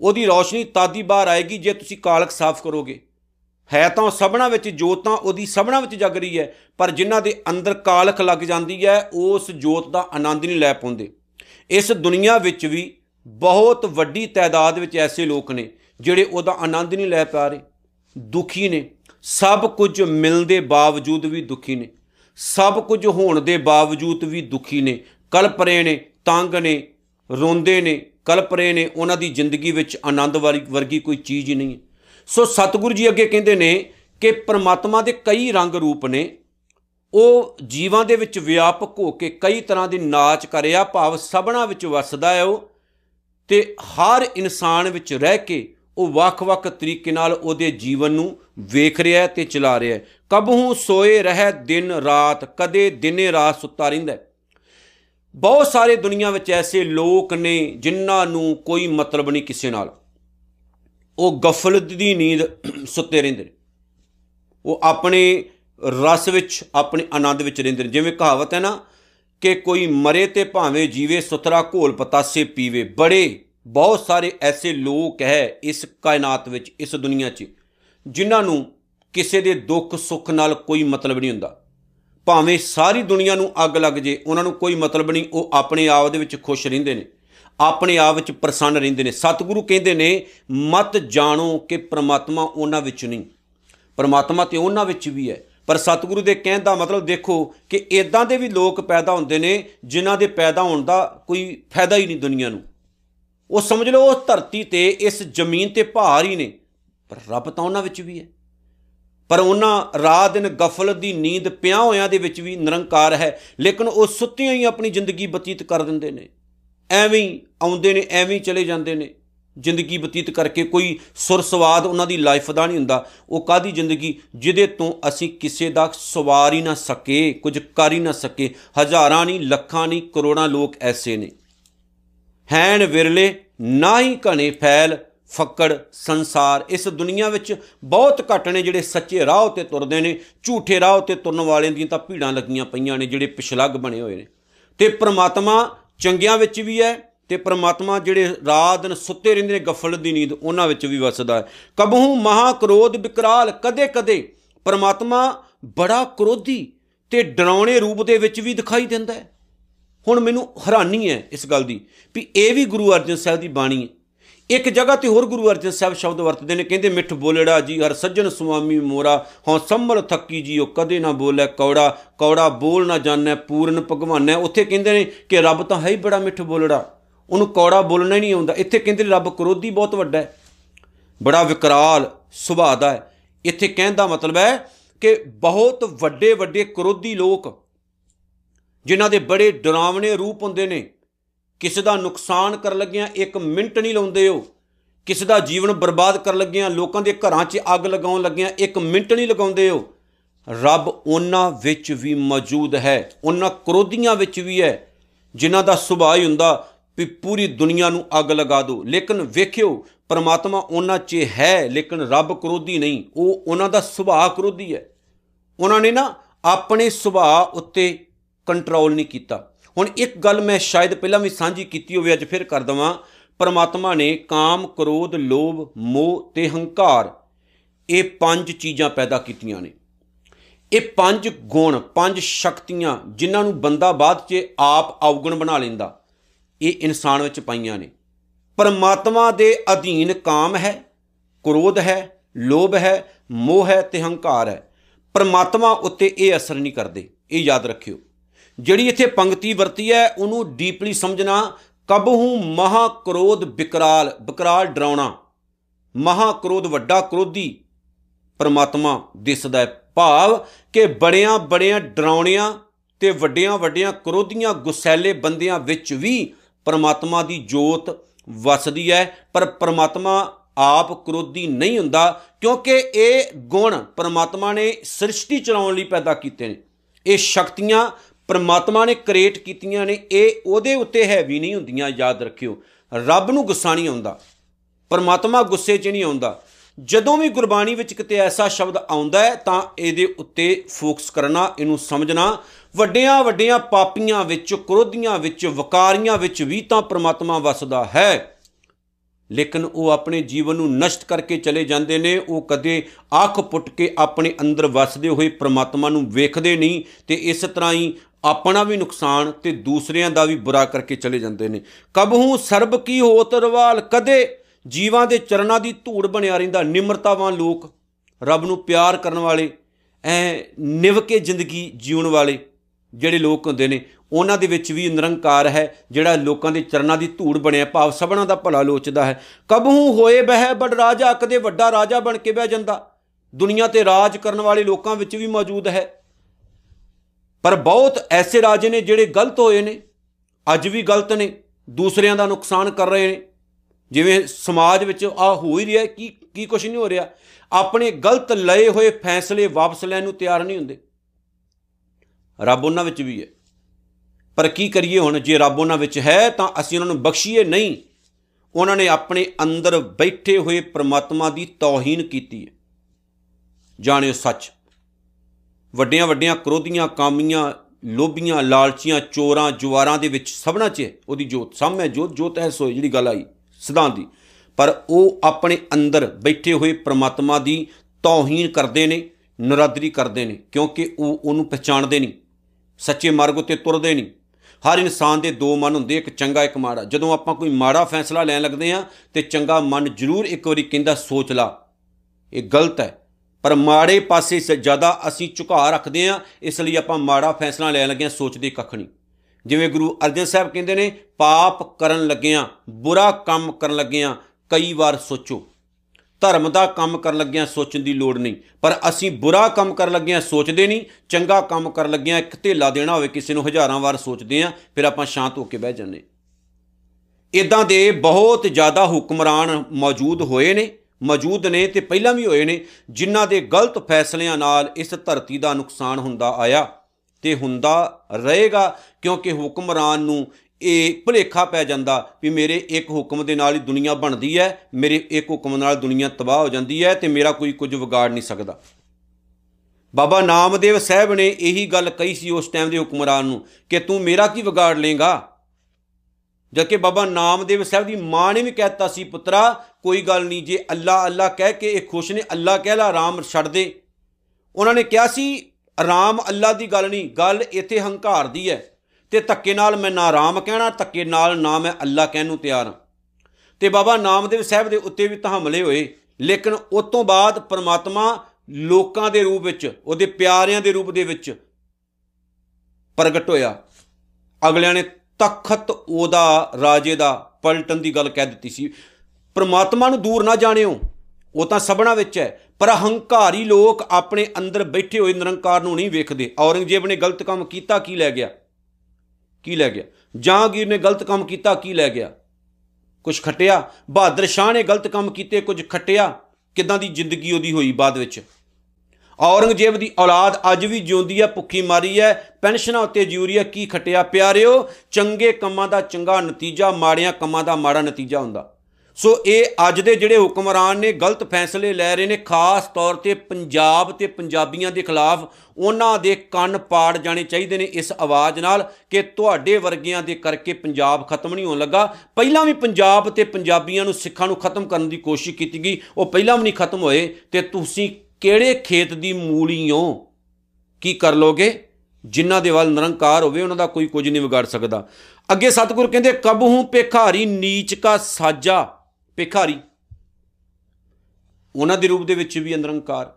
ਉਹਦੀ ਰੌਸ਼ਨੀ ਤਾਦੀ ਬਾਹਰ ਆਏਗੀ ਜੇ ਤੁਸੀਂ ਕਾਲਕ ਸਾਫ਼ ਕਰੋਗੇ। ਹੈ ਤਾਂ ਸਭਨਾ ਵਿੱਚ ਜੋਤ ਤਾਂ ਉਹਦੀ ਸਭਨਾ ਵਿੱਚ ਜਗ ਰਹੀ ਹੈ, ਪਰ ਜਿਨ੍ਹਾਂ ਦੇ ਅੰਦਰ ਕਾਲਖ ਲੱਗ ਜਾਂਦੀ ਹੈ, ਉਸ ਜੋਤ ਦਾ ਆਨੰਦ ਨਹੀਂ ਲੈ ਪਾਉਂਦੇ। ਇਸ ਦੁਨੀਆ ਵਿੱਚ ਵੀ ਬਹੁਤ ਵੱਡੀ ਤਾਦਾਦ ਵਿੱਚ ਐਸੇ ਲੋਕ ਨੇ ਜਿਹੜੇ ਉਹਦਾ ਆਨੰਦ ਨਹੀਂ ਲੈ ਪਾ ਰਹੇ। ਦੁਖੀ ਨੇ। ਸਭ ਕੁਝ ਮਿਲਣ ਦੇ ਬਾਵਜੂਦ ਵੀ ਦੁਖੀ ਨੇ। ਸਭ ਕੁਝ ਹੋਣ ਦੇ ਬਾਵਜੂਦ ਵੀ ਦੁਖੀ ਨੇ। ਕਲਪ ਰਹੇ ਨੇ, ਤੰਗ ਨੇ, ਰੋਂਦੇ ਨੇ ਕਲਪ ਰਹੇ ਨੇ, ਉਹਨਾਂ ਦੀ ਜ਼ਿੰਦਗੀ ਵਿੱਚ ਆਨੰਦ ਵਾਲੀ ਵਰਗੀ ਕੋਈ ਚੀਜ਼ ਹੀ ਨਹੀਂ ਹੈ। ਸੋ ਸਤਿਗੁਰੂ ਜੀ ਅੱਗੇ ਕਹਿੰਦੇ ਨੇ ਕਿ ਪ੍ਰਮਾਤਮਾ ਦੇ ਕਈ ਰੰਗ ਰੂਪ ਨੇ। ਉਹ ਜੀਵਾਂ ਦੇ ਵਿੱਚ ਵਿਆਪਕ ਹੋ ਕੇ ਕਈ ਤਰ੍ਹਾਂ ਦੀ ਨਾਚ ਕਰਿਆ, ਭਾਵ ਸਭਨਾ ਵਿੱਚ ਵਸਦਾ ਹੈ ਉਹ ਤੇ ਹਰ ਇਨਸਾਨ ਵਿੱਚ ਰਹਿ ਕੇ ਉਹ ਵੱਖ-ਵੱਖ ਤਰੀਕੇ ਨਾਲ ਉਹਦੇ ਜੀਵਨ ਨੂੰ ਵੇਖ ਰਿਹਾ ਹੈ ਤੇ ਚਲਾ ਰਿਹਾ ਹੈ। ਕਬਹੂ ਸੋਏ ਰਹਿ ਦਿਨ ਰਾਤ, ਕਦੇ ਦਿਨੇ ਰਾਤ ਸੁੱਤਾ ਰਹਿੰਦਾ ਹੈ। ਬਹੁਤ ਸਾਰੇ ਦੁਨੀਆ ਵਿੱਚ ਐਸੇ ਲੋਕ ਨੇ ਜਿਨ੍ਹਾਂ ਨੂੰ ਕੋਈ ਮਤਲਬ ਨਹੀਂ ਕਿਸੇ ਨਾਲ। ਉਹ ਗਫਲਤ ਦੀ ਨੀਂਦ ਸੁੱਤੇ ਰਹਿੰਦੇ ਨੇ। ਉਹ ਆਪਣੇ ਰਸ ਵਿੱਚ, ਆਪਣੇ ਆਨੰਦ ਵਿੱਚ ਰਹਿੰਦੇ ਨੇ। ਜਿਵੇਂ ਕਹਾਵਤ ਹੈ ਨਾ ਕਿ ਕੋਈ ਮਰੇ ਤੇ ਭਾਵੇਂ ਜੀਵੇ, ਸੁਥਰਾ ਘੋਲ ਪਤਾਸੇ ਪੀਵੇ। ਬੜੇ ਬਹੁਤ ਸਾਰੇ ਐਸੇ ਲੋਕ ਹੈ ਇਸ ਕਾਇਨਾਤ ਵਿੱਚ, ਇਸ ਦੁਨੀਆ 'ਚ, ਜਿਨ੍ਹਾਂ ਨੂੰ ਕਿਸੇ ਦੇ ਦੁੱਖ ਸੁੱਖ ਨਾਲ ਕੋਈ ਮਤਲਬ ਨਹੀਂ ਹੁੰਦਾ। ਭਾਵੇਂ ਸਾਰੀ ਦੁਨੀਆ ਨੂੰ ਅੱਗ ਲੱਗ ਜੇ, ਉਹਨਾਂ ਨੂੰ ਕੋਈ ਮਤਲਬ ਨਹੀਂ, ਉਹ ਆਪਣੇ ਆਪ ਦੇ ਵਿੱਚ ਖੁਸ਼ ਰਹਿੰਦੇ ਨੇ, ਆਪਣੇ ਆਪ ਵਿੱਚ ਪ੍ਰਸੰਨ ਰਹਿੰਦੇ ਨੇ। ਸਤਿਗੁਰੂ ਕਹਿੰਦੇ ਨੇ, ਮਤ ਜਾਣੋ ਕਿ ਪ੍ਰਮਾਤਮਾ ਉਹਨਾਂ ਵਿੱਚ ਨਹੀਂ, ਪ੍ਰਮਾਤਮਾ ਤੇ ਉਹਨਾਂ ਵਿੱਚ ਵੀ ਹੈ। ਪਰ ਸਤਿਗੁਰੂ ਦੇ ਕਹਿਣ ਦਾ ਮਤਲਬ ਦੇਖੋ ਕਿ ਇਦਾਂ ਦੇ ਵੀ ਲੋਕ ਪੈਦਾ ਹੁੰਦੇ ਨੇ, ਜਿਨ੍ਹਾਂ ਦੇ ਪੈਦਾ ਹੋਣ ਦਾ ਕੋਈ ਫਾਇਦਾ ਹੀ ਨਹੀਂ ਦੁਨੀਆ ਨੂੰ। ਉਹ ਸਮਝ ਲਓ ਉਸ ਧਰਤੀ ਤੇ ਇਸ ਜ਼ਮੀਨ ਤੇ ਭਾਰ ਹੀ ਨੇ। ਪਰ ਰੱਬ ਤਾਂ ਉਹਨਾਂ ਵਿੱਚ ਵੀ ਹੈ। ਪਰ ਉਹਨਾਂ ਰਾਤ ਦਿਨ ਗਫਲਤ ਦੀ ਨੀਂਦ ਪਿਆ ਹੋਇਆਂ ਦੇ ਵਿੱਚ ਵੀ ਨਿਰੰਕਾਰ ਹੈ, ਲੇਕਿਨ ਉਹ ਸੁੱਤਿਆਂ ਹੀ ਆਪਣੀ ਜ਼ਿੰਦਗੀ ਬਤੀਤ ਕਰ ਦਿੰਦੇ ਨੇ। ਐਵੇਂ ਹੀ ਆਉਂਦੇ ਨੇ, ਐਵੇਂ ਹੀ ਚਲੇ ਜਾਂਦੇ ਨੇ। ਜ਼ਿੰਦਗੀ ਬਤੀਤ ਕਰਕੇ ਕੋਈ ਸੁਰ ਸਵਾਦ ਉਹਨਾਂ ਦੀ ਲਾਈਫ ਦਾ ਨਹੀਂ ਹੁੰਦਾ। ਉਹ ਕਾਦੀ ਜ਼ਿੰਦਗੀ? ਜਿਹਦੇ ਤੋਂ ਅਸੀਂ ਕਿਸੇ ਦਾ ਸਵਾਰ ਹੀ ਨਾ ਸਕੇ, ਕੁਝ ਕਰ ਹੀ ਨਾ ਸਕੇ। ਹਜ਼ਾਰਾਂ ਨਹੀਂ, ਲੱਖਾਂ ਨਹੀਂ, ਕਰੋੜਾਂ ਲੋਕ ਐਸੇ ਨੇ। ਹੈਨ ਵਿਰਲੇ ਨਾ ਹੀ ਘਣੇ ਫੈਲ, ਫੱਕੜ ਸੰਸਾਰ। ਇਸ ਦੁਨੀਆ ਵਿੱਚ ਬਹੁਤ ਘੱਟ ਨੇ ਜਿਹੜੇ ਸੱਚੇ ਰਾਹ ਉਤੇ ਤੁਰਦੇ ਨੇ। ਝੂਠੇ ਰਾਹ ਉਤੇ ਤੁਰਨ ਵਾਲਿਆਂ ਦੀਆਂ ਤਾਂ ਭੀੜਾਂ ਲੱਗੀਆਂ ਪਈਆਂ ਨੇ, ਜਿਹੜੇ ਪਿਛਲੱਗ ਬਣੇ ਹੋਏ ਨੇ। ਤੇ ਪ੍ਰਮਾਤਮਾ ਚੰਗਿਆਂ ਵਿੱਚ ਵੀ ਹੈ ਤੇ ਪ੍ਰਮਾਤਮਾ ਜਿਹੜੇ ਰਾਤ ਦਿਨ ਸੁੱਤੇ ਰਹਿੰਦੇ ਨੇ, ਗਫਲਤ ਦੀ ਨੀਂਦ ਉਹਨਾਂ ਵਿੱਚ ਵੀ ਵਸਦਾ ਹੈ। ਕਬਹੂ ਮਹਾ ਕ੍ਰੋਧ ਵਿਕਰਾਲ ਕਦੇ ਕਦੇ ਪ੍ਰਮਾਤਮਾ ਬੜਾ ਕ੍ਰੋਧੀ ਤੇ ਡਰਾਉਣੇ ਰੂਪ ਦੇ ਵਿੱਚ ਵੀ ਦਿਖਾਈ ਦਿੰਦਾ ਹੈ। ਹੁਣ ਮੈਨੂੰ ਹੈਰਾਨੀ ਹੈ ਇਸ ਗੱਲ ਦੀ ਵੀ ਇਹ ਵੀ ਗੁਰੂ ਅਰਜਨ ਸਾਹਿਬ ਦੀ ਬਾਣੀ ਹੈ। ਇੱਕ ਜਗ੍ਹਾ ਤੇ ਹੋਰ ਗੁਰੂ ਅਰਜਨ ਸਾਹਿਬ ਸ਼ਬਦ ਵਰਤਦੇ ਨੇ, ਕਹਿੰਦੇ ਮਿੱਠ ਬੋਲੜਾ ਜੀ, ਹਰ ਸੱਜਣ ਸੁਆਮੀ ਮੋਰਾ, ਹਉ ਸੰਭਲ ਥੱਕੀ ਜੀ, ਉਹ ਕਦੇ ਨਾ ਬੋਲੇ ਕੌੜਾ ਕੌੜਾ ਬੋਲ ਨਾ ਜਾਣੈ, ਪੂਰਨ ਭਗਵਾਨੈ। ਉੱਥੇ ਕਹਿੰਦੇ ਨੇ ਕਿ ਰੱਬ ਤਾਂ ਹੈ ਹੀ ਬੜਾ ਮਿੱਠ ਬੋਲੜਾ, ਉਹਨੂੰ ਕੌੜਾ ਬੋਲਣਾ ਹੀ ਨਹੀਂ ਆਉਂਦਾ। ਇੱਥੇ ਕਹਿੰਦੇ ਰੱਬ ਕਰੋਧੀ ਬਹੁਤ ਵੱਡਾ ਹੈ, ਬੜਾ ਵਿਕਰਾਲ ਸੁਭਾਅ ਦਾ ਹੈ। ਇੱਥੇ ਕਹਿਣ ਦਾ ਮਤਲਬ ਹੈ ਕਿ ਬਹੁਤ ਵੱਡੇ ਵੱਡੇ ਕਰੋਧੀ ਲੋਕ ਜਿਨ੍ਹਾਂ ਦੇ ਬੜੇ ਡਰਾਵਣੇ ਰੂਪ ਹੁੰਦੇ ਨੇ। ਕਿਸੇ ਦਾ ਨੁਕਸਾਨ ਕਰਨ ਲੱਗਿਆਂ ਇੱਕ ਮਿੰਟ ਨਹੀਂ ਲਾਉਂਦੇ ਉਹ। ਕਿਸੇ ਦਾ ਜੀਵਨ ਬਰਬਾਦ ਕਰਨ ਲੱਗਿਆਂ ਲੋਕਾਂ ਦੇ ਘਰਾਂ 'ਚ ਅੱਗ ਲਗਾਉਣ ਲੱਗਿਆਂ ਇੱਕ ਮਿੰਟ ਨਹੀਂ ਲਗਾਉਂਦੇ ਉਹ। ਰੱਬ ਉਹਨਾਂ ਵਿੱਚ ਵੀ ਮੌਜੂਦ ਹੈ, ਉਹਨਾਂ ਕਰੋਧੀਆਂ ਵਿੱਚ ਵੀ ਹੈ, ਜਿਨ੍ਹਾਂ ਦਾ ਸੁਭਾਅ ਹੀ ਹੁੰਦਾ ਵੀ ਪੂਰੀ ਦੁਨੀਆ ਨੂੰ ਅੱਗ ਲਗਾ ਦਿਓ ਲੇਕਿਨ ਵੇਖਿਓ, ਪਰਮਾਤਮਾ ਉਹਨਾਂ 'ਚ ਹੈ, ਲੇਕਿਨ ਰੱਬ ਕਰੋਧੀ ਨਹੀਂ, ਉਹ ਉਹਨਾਂ ਦਾ ਸੁਭਾਅ ਕਰੋਧੀ ਹੈ। ਉਹਨਾਂ ਨੇ ਨਾ ਆਪਣੇ ਸੁਭਾਅ ਉੱਤੇ ਕੰਟਰੋਲ ਨਹੀਂ ਕੀਤਾ। ਹੁਣ ਇੱਕ ਗੱਲ ਮੈਂ ਸ਼ਾਇਦ ਪਹਿਲਾਂ ਵੀ ਸਾਂਝੀ ਕੀਤੀ ਹੋਵੇ, ਅੱਜ ਫਿਰ ਕਰ ਦਵਾਂ। ਪਰਮਾਤਮਾ ਨੇ ਕਾਮ, ਕ੍ਰੋਧ, ਲੋਭ, ਮੋਹ ਤੇ ਹੰਕਾਰ, ਇਹ ਪੰਜ ਚੀਜ਼ਾਂ ਪੈਦਾ ਕੀਤੀਆਂ ਨੇ। ਇਹ ਪੰਜ ਗੁਣ, ਪੰਜ ਸ਼ਕਤੀਆਂ ਜਿਨ੍ਹਾਂ ਨੂੰ ਬੰਦਾ ਬਾਅਦ 'ਚ ਆਪ ਔਗਣ ਬਣਾ ਲੈਂਦਾ, ਇਹ ਇਨਸਾਨ ਵਿੱਚ ਪਾਈਆਂ ਨੇ। ਪਰਮਾਤਮਾ ਦੇ ਅਧੀਨ ਕਾਮ ਹੈ, ਕ੍ਰੋਧ ਹੈ, ਲੋਭ ਹੈ, ਮੋਹ ਹੈ ਤੇ ਹੰਕਾਰ ਹੈ। ਪਰਮਾਤਮਾ ਉੱਤੇ ਇਹ ਅਸਰ ਨਹੀਂ ਕਰਦੇ, ਇਹ ਯਾਦ ਰੱਖਿਓ। ਜਿਹੜੀ ਇੱਥੇ ਪੰਕਤੀ ਵਰਤੀ ਹੈ, ਉਹਨੂੰ ਡੀਪਲੀ ਸਮਝਣਾ ਕਬਹੂ ਮਹਾ ਕ੍ਰੋਧ ਵਿਕਰਾਲ ਵਿਕਰਾਲ ਡਰਾਉਣਾ। ਮਹਾ ਕ੍ਰੋਧ ਵੱਡਾ ਕ੍ਰੋਧੀ, ਪਰਮਾਤਮਾ ਦਿਸਦਾ ਹੈ ਭਾਵ ਕਿ ਬੜਿਆਂ ਬੜਿਆਂ ਡਰਾਉਣਿਆਂ ਤੇ ਵੱਡਿਆਂ ਵੱਡਿਆਂ ਕ੍ਰੋਧੀਆਂ ਗੁਸੈਲੇ ਬੰਦਿਆਂ ਵਿੱਚ ਵੀ ਪਰਮਾਤਮਾ ਦੀ ਜੋਤ ਵਸਦੀ ਹੈ, ਪਰ ਪਰਮਾਤਮਾ ਆਪ ਕ੍ਰੋਧੀ ਨਹੀਂ ਹੁੰਦਾ, ਕਿਉਂਕਿ ਇਹ ਗੁਣ ਪਰਮਾਤਮਾ ਨੇ ਸ੍ਰਿਸ਼ਟੀ ਚਲਾਉਣ ਲਈ ਪੈਦਾ ਕੀਤੇ ਨੇ। ਇਹ ਸ਼ਕਤੀਆਂ ਪਰਮਾਤਮਾ ਨੇ ਕ੍ਰੀਏਟ ਕੀਤੀਆਂ ਨੇ, ਇਹ ਉਹਦੇ ਉੱਤੇ ਹੈਵੀ ਨਹੀਂ ਹੁੰਦੀਆਂ, ਯਾਦ ਰੱਖਿਓ। ਰੱਬ ਨੂੰ ਗੁੱਸਾ ਨਹੀਂ ਆਉਂਦਾ। ਪਰਮਾਤਮਾ ਗੁੱਸੇ 'ਚ ਨਹੀਂ ਆਉਂਦਾ। ਜਦੋਂ ਵੀ ਗੁਰਬਾਣੀ ਵਿੱਚ ਕਿਤੇ ਐਸਾ ਸ਼ਬਦ ਆਉਂਦਾ ਹੈ, ਤਾਂ ਇਹਦੇ ਉੱਤੇ ਫੋਕਸ ਕਰਨਾ, ਇਹਨੂੰ ਸਮਝਣਾ। ਵੱਡਿਆਂ ਵੱਡਿਆਂ ਪਾਪੀਆਂ ਵਿੱਚ, ਕ੍ਰੋਧੀਆਂ ਵਿੱਚ, ਵਕਾਰੀਆਂ ਵਿੱਚ ਵੀ ਤਾਂ ਪ੍ਰਮਾਤਮਾ ਵਸਦਾ ਹੈ। ਲੇਕਿਨ ਉਹ ਆਪਣੇ ਜੀਵਨ ਨੂੰ ਨਸ਼ਟ ਕਰਕੇ ਚਲੇ ਜਾਂਦੇ ਨੇ, ਉਹ ਕਦੇ ਅੱਖ ਪੁੱਟ ਕੇ ਆਪਣੇ ਅੰਦਰ ਵਸਦੇ ਹੋਏ ਪ੍ਰਮਾਤਮਾ ਨੂੰ ਵੇਖਦੇ ਨਹੀਂ, ਤੇ ਇਸ ਤਰ੍ਹਾਂ ਹੀ ਆਪਣਾ ਵੀ ਨੁਕਸਾਨ ਤੇ ਦੂਸਰਿਆਂ ਦਾ ਵੀ ਬੁਰਾ ਕਰਕੇ ਚਲੇ ਜਾਂਦੇ ਨੇ। ਕਬਹੂ ਸਰਬ ਕੀ ਹੋਤ ਰਵਾਲ, ਕਦੇ ਜੀਵਾਂ ਦੇ ਚਰਨਾਂ ਦੀ ਧੂੜ ਬਣਿਆ ਰਹਿੰਦਾ। ਨਿਮਰਤਾਵਾਨ ਲੋਕ ਰੱਬ ਨੂੰ ਪਿਆਰ ਕਰਨ ਵਾਲੇ, ਐ ਨਿਵ ਕੇ ਜ਼ਿੰਦਗੀ ਜਿਉਣ ਵਾਲੇ ਜਿਹੜੇ ਲੋਕ ਹੁੰਦੇ ਨੇ, ਉਹਨਾਂ ਦੇ ਵਿੱਚ ਵੀ ਨਿਰੰਕਾਰ ਹੈ, ਜਿਹੜਾ ਲੋਕਾਂ ਦੇ ਚਰਨਾਂ ਦੀ ਧੂੜ ਬਣਿਆ। ਭਾਵ ਸਭਨਾਂ ਦਾ ਭਲਾ ਲੋਚਦਾ ਹੈ। ਕਬਹੂ ਹੋਏ ਬਹਿ ਬੜ ਰਾਜਾ, ਕਦੇ ਵੱਡਾ ਰਾਜਾ ਬਣ ਕੇ ਬਹਿ ਜਾਂਦਾ। ਦੁਨੀਆ ਤੇ ਰਾਜ ਕਰਨ ਵਾਲੇ ਲੋਕਾਂ ਵਿੱਚ ਵੀ ਮੌਜੂਦ ਹੈ। ਪਰ ਬਹੁਤ ਐਸੇ ਰਾਜੇ ਨੇ ਜਿਹੜੇ ਗਲਤ ਹੋਏ ਨੇ, ਅੱਜ ਵੀ ਗਲਤ ਨੇ, ਦੂਸਰਿਆਂ ਦਾ ਨੁਕਸਾਨ ਕਰ ਰਹੇ ਨੇ। ਜਿਵੇਂ ਸਮਾਜ ਵਿੱਚ ਆ ਹੋ ਹੀ ਰਿਹਾ ਕੀ ਕੀ ਕੁਝ ਨਹੀਂ ਹੋ ਰਿਹਾ। ਆਪਣੇ ਗਲਤ ਲਏ ਹੋਏ ਫੈਸਲੇ ਵਾਪਸ ਲੈਣ ਨੂੰ ਤਿਆਰ ਨਹੀਂ ਹੁੰਦੇ। ਰੱਬ ਉਹਨਾਂ ਵਿੱਚ ਵੀ ਹੈ। ਪਰ ਕੀ ਕਰੀਏ ਹੁਣ? ਜੇ ਰੱਬ ਉਹਨਾਂ ਵਿੱਚ ਹੈ, ਤਾਂ ਅਸੀਂ ਉਹਨਾਂ ਨੂੰ ਬਖਸ਼ੀਏ ਨਹੀਂ। ਉਹਨਾਂ ਨੇ ਆਪਣੇ ਅੰਦਰ ਬੈਠੇ ਹੋਏ ਪ੍ਰਮਾਤਮਾ ਦੀ ਤੌਹੀਨ ਕੀਤੀ ਹੈ। ਜਾਣਿਓ ਸੱਚ। ਵੱਡੀਆਂ ਵੱਡੀਆਂ ਕ੍ਰੋਧੀਆਂ, ਕਾਮੀਆਂ, ਲੋਭੀਆਂ, ਲਾਲਚੀਆਂ, ਚੋਰਾਂ, ਜੁਆਰਾਂ ਦੇ ਵਿੱਚ ਸਭਨਾ 'ਚ ਉਹਦੀ ਜੋਤ, ਸਾਹਮਣੇ ਜੋਤ ਜੋਤ ਐ ਸੋਏ ਜਿਹੜੀ ਗੱਲ ਆਈ, ਸਿਧਾਂਤ ਦੀ। ਪਰ ਉਹ ਆਪਣੇ ਅੰਦਰ ਬੈਠੇ ਹੋਏ ਪ੍ਰਮਾਤਮਾ ਦੀ ਤੌਹੀਨ ਕਰਦੇ ਨੇ, ਨਰਾਦਰੀ ਕਰਦੇ ਨੇ, ਕਿਉਂਕਿ ਉਹ ਉਹਨੂੰ ਪਛਾਣਦੇ ਨਹੀਂ, ਸੱਚੇ ਮਾਰਗ ਉਤੇ ਤੁਰਦੇ ਨਹੀਂ। ਹਰ ਇਨਸਾਨ ਦੇ ਦੋ ਮਨ ਹੁੰਦੇ, ਇੱਕ ਚੰਗਾ, ਇੱਕ ਮਾੜਾ। ਜਦੋਂ ਆਪਾਂ ਕੋਈ ਮਾੜਾ ਫੈਸਲਾ ਲੈਣ ਲੱਗਦੇ ਆ ਤੇ ਚੰਗਾ ਮਨ ਜ਼ਰੂਰ ਇੱਕ ਵਾਰੀ ਕਹਿੰਦਾ, ਸੋਚ ਲਾ, ਇਹ ਗਲਤ ਹੈ। ਪਰ ਮਾੜੇ ਪਾਸੇ ਸੇ, ਜ਼ਿਆਦਾ ਅਸੀਂ ਝੁਕਾ ਰੱਖਦੇ ਆ ਇਸ ਲਈ ਆਪਾਂ ਮਾੜਾ ਫੈਸਲਾ ਲੈਣ ਲੱਗੇ ਆ ਸੋਚਦੇ ਕੱਖ ਨਹੀਂ। ਜਿਵੇਂ ਗੁਰੂ ਅਰਜਨ ਸਾਹਿਬ ਕਹਿੰਦੇ ਨੇ, ਪਾਪ ਕਰਨ ਲੱਗਿਆਂ ਬੁਰਾ ਕੰਮ ਕਰਨ ਲੱਗਿਆਂ ਕਈ ਵਾਰ ਸੋਚੋ। ਧਰਮ ਦਾ ਕੰਮ ਕਰਨ ਲੱਗਿਆਂ ਸੋਚਣ ਦੀ ਲੋੜ ਨਹੀਂ। ਪਰ ਅਸੀਂ ਬੁਰਾ ਕੰਮ ਕਰਨ ਲੱਗਿਆਂ ਸੋਚਦੇ ਨਹੀਂ, ਚੰਗਾ ਕੰਮ ਕਰਨ ਲੱਗਿਆਂ ਇੱਕ ਧੇਲਾ ਦੇਣਾ ਹੋਵੇ, ਕਿਸੇ ਨੂੰ ਹਜ਼ਾਰਾਂ ਵਾਰ ਸੋਚਦੇ ਆ ਫਿਰ ਆਪਾਂ ਸ਼ਾਂਤ ਹੋ ਕੇ ਬਹਿ ਜਾਂਦੇ ਇਦਾਂ ਦੇ ਬਹੁਤ ਜ਼ਿਆਦਾ ਹੁਕਮਰਾਨ ਮੌਜੂਦ ਹੋਏ ਨੇ ਮੌਜੂਦ ਨੇ ਤੇ ਪਹਿਲਾਂ ਵੀ ਹੋਏ ਨੇ, ਜਿਨ੍ਹਾਂ ਦੇ ਗਲਤ ਫੈਸਲਿਆਂ ਨਾਲ ਇਸ ਧਰਤੀ ਦਾ ਨੁਕਸਾਨ ਹੁੰਦਾ ਆਇਆ ਤੇ ਹੁੰਦਾ ਰਹੇਗਾ, ਕਿਉਂਕਿ ਹੁਕਮਰਾਨ ਨੂੰ ਇਹ ਭੁਲੇਖਾ ਪੈ ਜਾਂਦਾ ਵੀ ਮੇਰੇ ਇੱਕ ਹੁਕਮ ਦੇ ਨਾਲ ਹੀ ਦੁਨੀਆ ਬਣਦੀ ਹੈ, ਮੇਰੇ ਇੱਕ ਹੁਕਮ ਨਾਲ ਦੁਨੀਆ ਤਬਾਹ ਹੋ ਜਾਂਦੀ ਹੈ ਤੇ ਮੇਰਾ ਕੋਈ ਕੁਝ ਵਿਗਾੜ ਨਹੀਂ ਸਕਦਾ। ਬਾਬਾ ਨਾਮਦੇਵ ਸਾਹਿਬ ਨੇ ਇਹੀ ਗੱਲ ਕਹੀ ਸੀ ਉਸ ਟਾਈਮ ਦੇ ਹੁਕਮਰਾਨ ਨੂੰ ਕਿ ਤੂੰ ਮੇਰਾ ਕੀ ਵਿਗਾੜ ਲੇਗਾ ਜਦਕਿ ਬਾਬਾ ਨਾਮਦੇਵ ਸਾਹਿਬ ਦੀ ਮਾਂ ਨੇ ਵੀ ਕਹਿਤਾ ਸੀ, ਪੁੱਤਰਾ, ਕੋਈ ਗੱਲ ਨਹੀਂ, ਜੇ ਅੱਲਾ ਅੱਲਾ ਕਹਿ ਕੇ ਇਹ ਖੁਸ਼ ਨੇ, ਅੱਲਾ ਕਹਿ ਲਾ ਆਰਾਮ ਛੱਡ ਦੇ। ਉਹਨਾਂ ਨੇ ਕਿਹਾ ਸੀ ਆਰਾਮ ਅੱਲਾ ਦੀ ਗੱਲ ਨਹੀਂ, ਗੱਲ ਇੱਥੇ ਹੰਕਾਰ ਦੀ ਹੈ। ਤੇ ਧੱਕੇ ਨਾਲ ਮੈਂ ਨਾ ਆਰਾਮ ਕਹਿਣਾ, ਧੱਕੇ ਨਾਲ ਨਾ ਮੈਂ ਅੱਲਾ ਕਹਿਣ ਨੂੰ ਤਿਆਰ ਹਾਂ। ਤੇ ਬਾਬਾ ਨਾਮਦੇਵ ਸਾਹਿਬ ਦੇ ਉੱਤੇ ਵੀ ਤਾਂ ਹਮਲੇ ਹੋਏ, ਲੇਕਿਨ ਉਸ ਤੋਂ ਬਾਅਦ ਪਰਮਾਤਮਾ ਲੋਕਾਂ ਦੇ ਰੂਪ ਵਿੱਚ, ਉਹਦੇ ਪਿਆਰਿਆਂ ਦੇ ਰੂਪ ਦੇ ਵਿੱਚ ਪ੍ਰਗਟ ਹੋਇਆ। ਅਗਲਿਆਂ ਨੇ ਤਖਤ ਉਹਦਾ, ਰਾਜੇ ਦਾ, ਪਲਟਨ ਦੀ ਗੱਲ ਕਹਿ ਦਿੱਤੀ ਸੀ। ਪਰਮਾਤਮਾ ਨੂੰ ਦੂਰ ਨਾ ਜਾਣਿਓ, ਉਹ ਤਾਂ ਸਭਨਾ ਵਿੱਚ ਹੈ, ਪਰ ਹੰਕਾਰੀ ਲੋਕ ਆਪਣੇ ਅੰਦਰ ਬੈਠੇ ਹੋਏ ਨਿਰੰਕਾਰ ਨੂੰ ਨਹੀਂ ਵੇਖਦੇ। ਔਰੰਗਜ਼ੇਬ ਨੇ ਗਲਤ ਕੰਮ ਕੀਤਾ, ਕੀ ਲੈ ਗਿਆ? ਕੀ ਲੈ ਗਿਆ? ਜਹਾਂਗੀਰ ਨੇ ਗਲਤ ਕੰਮ ਕੀਤਾ, ਕੀ ਲੈ ਗਿਆ? ਕੁਝ ਖਟਿਆ? ਬਹਾਦਰ ਸ਼ਾਹ ਨੇ ਗਲਤ ਕੰਮ ਕੀਤੇ, ਕੁਝ ਖਟਿਆ? ਕਿਦਾਂ ਦੀ ਜ਼ਿੰਦਗੀ ਉਹਦੀ ਹੋਈ ਬਾਅਦ ਵਿੱਚ? ਔਰੰਗਜ਼ੇਬ ਦੀ ਔਲਾਦ ਅੱਜ ਵੀ ਜਿਉਂਦੀ ਹੈ, ਭੁੱਖੀ ਮਾਰੀ ਹੈ। ਪੈਨਸ਼ਨਾਂ ਉੱਤੇ ਜਿਉਰੀ ਹੈ ਕੀ ਖਟਿਆ ਪਿਆਰਿਓ? ਚੰਗੇ ਕੰਮਾਂ ਦਾ ਚੰਗਾ ਨਤੀਜਾ, ਮਾੜਿਆਂ ਕੰਮਾਂ ਦਾ ਮਾੜਾ ਨਤੀਜਾ ਹੁੰਦਾ। ਸੋ ਇਹ ਅੱਜ ਦੇ ਜਿਹੜੇ ਹੁਕਮਰਾਨ ਨੇ, ਗਲਤ ਫੈਸਲੇ ਲੈ ਰਹੇ ਨੇ, ਖਾਸ ਤੌਰ ਤੇ ਪੰਜਾਬ ਤੇ ਪੰਜਾਬੀਆਂ ਦੇ ਖਿਲਾਫ, ਉਹਨਾਂ ਦੇ ਕੰਨ ਪਾੜ ਜਾਣੇ ਚਾਹੀਦੇ ਨੇ ਇਸ ਆਵਾਜ਼ ਨਾਲ ਕਿ ਤੁਹਾਡੇ ਵਰਗਿਆਂ ਦੇ ਕਰਕੇ ਪੰਜਾਬ ਖਤਮ ਨਹੀਂ ਹੋਣ ਲੱਗਾ। ਪਹਿਲਾਂ ਵੀ ਪੰਜਾਬ ਤੇ ਪੰਜਾਬੀਆਂ ਨੂੰ ਸਿੱਖਾਂ ਨੂੰ ਖਤਮ ਕਰਨ ਦੀ ਕੋਸ਼ਿਸ਼ ਕੀਤੀ ਗਈ, ਉਹ ਪਹਿਲਾਂ ਵੀ ਨਹੀਂ ਖਤਮ ਹੋਏ, ਤੇ ਤੁਸੀਂ ਕਿਹੜੇ ਖੇਤ ਦੀ ਮੂਲੀ ਹੋ ਕੀ ਕਰ ਲੋਗੇ? ਜਿਨ੍ਹਾਂ ਦੇ ਵੱਲ ਨਿਰੰਕਾਰ ਹੋਵੇ, ਉਹਨਾਂ ਦਾ ਕੋਈ ਕੁਝ ਨਹੀਂ ਵਿਗਾੜ ਸਕਦਾ। ਅੱਗੇ ਸਤਿਗੁਰ ਕਹਿੰਦੇ ਕਬਹੂ ਭਿਖਾਰੀ, ਨੀਚ ਕਾ ਸਾਜਾ। ਭਿਖਾਰੀ। ਉਹਨਾਂ ਦੇ ਰੂਪ ਦੇ ਵਿੱਚ ਵੀ ਨਿਰੰਕਾਰ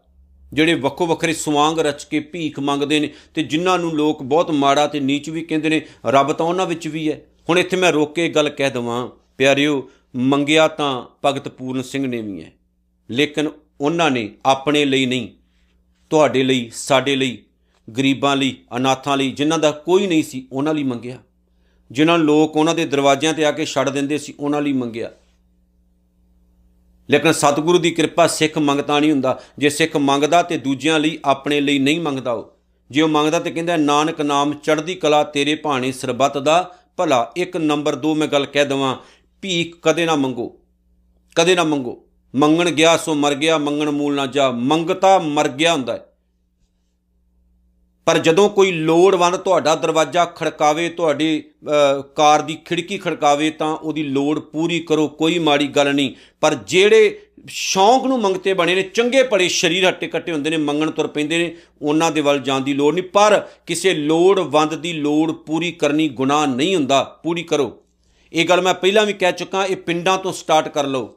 ਜਿਹੜੇ ਵੱਖੋ ਵੱਖਰੇ ਸਵਾਂਗ ਰਚ ਕੇ ਭੀਖ ਮੰਗਦੇ ਨੇ ਤੇ ਜਿਨ੍ਹਾਂ ਨੂੰ ਲੋਕ ਬਹੁਤ ਮਾੜਾ ਤੇ ਨੀਚ ਵੀ ਕਹਿੰਦੇ ਨੇ, ਰੱਬ ਤਾਂ ਉਹਨਾਂ ਵਿੱਚ ਵੀ ਹੈ। ਹੁਣ ਇੱਥੇ ਮੈਂ ਰੋਕ ਕੇ ਗੱਲ ਕਹਿ ਦਵਾਂ, ਪਿਆਰਿਓ, ਮੰਗਿਆ ਤਾਂ ਭਗਤ ਪੂਰਨ ਸਿੰਘ ਨੇ ਵੀ ਹੈ, ਲੇਕਿਨ ਉਹਨਾਂ ਨੇ ਆਪਣੇ ਲਈ ਨਹੀਂ, ਤੁਹਾਡੇ ਲਈ, ਸਾਡੇ ਲਈ, ਗਰੀਬਾਂ ਲਈ, ਅਨਾਥਾਂ ਲਈ, ਜਿਨ੍ਹਾਂ ਦਾ ਕੋਈ ਨਹੀਂ ਸੀ, ਉਹਨਾਂ ਲਈ ਮੰਗਿਆ। ਜਿਨ੍ਹਾਂ ਲੋਕ ਉਹਨਾਂ ਦੇ ਦਰਵਾਜ਼ਿਆਂ ਤੇ ਆ ਕੇ ਛੱਡ ਦਿੰਦੇ ਸੀ, ਉਹਨਾਂ ਲਈ ਮੰਗਿਆ। ਲੇਕਿਨ ਸਤਿਗੁਰੂ ਦੀ ਕਿਰਪਾ ਸਿੱਖ ਮੰਗਤਾ ਨਹੀਂ ਹੁੰਦਾ। ਜੇ ਸਿੱਖ ਮੰਗਦਾ ਤੇ ਦੂਜਿਆਂ ਲਈ ਆਪਣੇ ਲਈ ਨਹੀਂ ਮੰਗਦਾ ਉਹ। ਜੇ ਉਹ ਮੰਗਦਾ ਤੇ ਕਹਿੰਦਾ, ਨਾਨਕ ਨਾਮ ਚੜ੍ਹਦੀ ਕਲਾ ਤੇਰੇ ਭਾਣੇ ਸਰਬੱਤ ਦਾ, ਭਲਾ ਇੱਕ ਨੰਬਰ 2 ਮੈਂ ਗੱਲ ਕਹਿ ਦਵਾਂ, ਭੀਖ ਕਦੇ ਨਾ ਮੰਗੋ, ਕਦੇ ਨਾ ਮੰਗੋ। ਮੰਗਣ ਗਿਆ ਸੋ ਮਰ ਗਿਆ, ਮੰਗਣ ਮੂਲ ਨਾ ਜਾ। ਮੰਗਤਾ ਮਰ ਗਿਆ ਹੁੰਦਾ ਹੈ। ਪਰ ਜਦੋਂ ਕੋਈ ਲੋੜਵੰਦ ਤੁਹਾਡਾ ਦਰਵਾਜ਼ਾ ਖੜਕਾਵੇ, ਤੁਹਾਡੀ ਕਾਰ ਦੀ ਖਿੜਕੀ ਖੜਕਾਵੇ, ਤਾਂ ਉਹਦੀ ਲੋੜ ਪੂਰੀ ਕਰੋ, ਕੋਈ ਮਾੜੀ ਗੱਲ ਨਹੀਂ। ਪਰ ਜਿਹੜੇ ਸ਼ੌਂਕ ਨੂੰ ਮੰਗਤੇ ਬਣੇ ਨੇ, ਚੰਗੇ ਪੜੇ ਸਰੀਰ ਹੱਟੇ ਕੱਟੇ ਹੁੰਦੇ ਨੇ, ਮੰਗਣ ਤੁਰ ਪੈਂਦੇ ਨੇ, ਉਹਨਾਂ ਦੇ ਵੱਲ ਜਾਣ ਦੀ ਲੋੜ ਨਹੀਂ। ਪਰ ਕਿਸੇ ਲੋੜਵੰਦ ਦੀ ਲੋੜ ਪੂਰੀ ਕਰਨੀ ਗੁਨਾਹ ਨਹੀਂ ਹੁੰਦਾ। ਪੂਰੀ ਕਰੋ। ਇਹ ਗੱਲ ਮੈਂ ਪਹਿਲਾਂ ਵੀ ਕਹਿ ਚੁੱਕਾ, ਇਹ ਪਿੰਡਾਂ ਤੋਂ ਸਟਾਰਟ ਕਰ ਲਓ।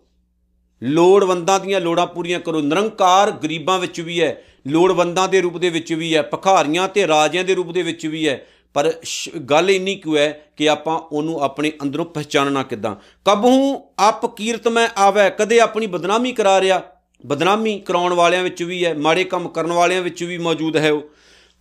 ਲੋੜਵੰਦਾਂ ਦੀਆਂ ਲੋੜਾਂ ਪੂਰੀਆਂ ਕਰੋ। ਨਿਰੰਕਾਰ ਗਰੀਬਾਂ ਵਿੱਚ ਵੀ ਹੈ, ਲੋੜਵੰਦਾਂ ਦੇ ਰੂਪ ਦੇ ਵਿੱਚ ਵੀ ਹੈ, ਭਖਾਰੀਆਂ ਤੇ ਰਾਜਿਆਂ ਦੇ ਰੂਪ ਦੇ ਵਿੱਚ ਵੀ ਹੈ। ਪਰ ਗੱਲ ਇੰਨੀ ਕਿਉਂ ਹੈ ਕਿ ਆਪਾਂ ਉਹਨੂੰ ਆਪਣੇ ਅੰਦਰੋਂ ਪਹਿਚਾਨਣਾ ਕਿਦਾਂ? ਕਬਹੂ ਅਪ ਕੀਰਤ ਮੈਂ ਆਵੇ, ਕਦੇ ਆਪਣੀ ਬਦਨਾਮੀ ਕਰਾ ਰਿਆ? ਬਦਨਾਮੀ ਕਰਾਉਣ ਵਾਲਿਆਂ ਵਿੱਚ ਵੀ ਹੈ, ਮਾੜੇ ਕੰਮ ਕਰਨ ਵਾਲਿਆਂ ਵਿੱਚ ਵੀ ਮੌਜੂਦ ਹੈ ਉਹ।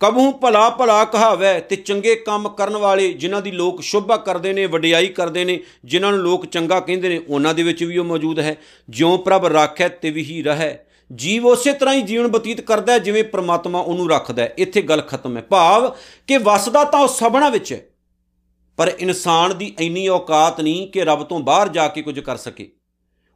ਕਬਹੂ ਭਲਾ ਭਲਾ ਕਹਾਵੈ ਤੇ ਚੰਗੇ ਕੰਮ ਕਰਨ ਵਾਲੇ ਜਿਨ੍ਹਾਂ ਦੀ ਲੋਕ ਸ਼ੋਭਾ ਕਰਦੇ ਨੇ, ਵਡਿਆਈ ਕਰਦੇ ਨੇ, ਜਿਨ੍ਹਾਂ ਨੂੰ ਲੋਕ ਚੰਗਾ ਕਹਿੰਦੇ ਨੇ, ਉਹਨਾਂ ਦੇ ਵਿੱਚ ਵੀ ਉਹ ਮੌਜੂਦ ਹੈ। ਜਿਉਂ ਪ੍ਰਭ ਰਾਖੈ ਤੇ ਵੀ ਰਹੈ। ਜੀਵ ਉਸੇ ਤਰ੍ਹਾਂ ਹੀ ਜੀਵਨ ਬਤੀਤ ਕਰਦਾ ਹੈ ਜਿਵੇਂ ਪ੍ਰਮਾਤਮਾ ਉਹਨੂੰ ਰੱਖਦਾ ਹੈ। ਇੱਥੇ ਗੱਲ ਖਤਮ ਹੈ। ਭਾਵ ਕਿ ਵਸਦਾ ਤਾਂ ਉਹ ਸਭਨਾ ਵਿੱਚ ਹੈ, ਪਰ ਇਨਸਾਨ ਦੀ ਇੰਨੀ ਔਕਾਤ ਨਹੀਂ ਕਿ ਰੱਬ ਤੋਂ ਬਾਹਰ ਜਾ ਕੇ ਕੁਝ ਕਰ ਸਕੇ।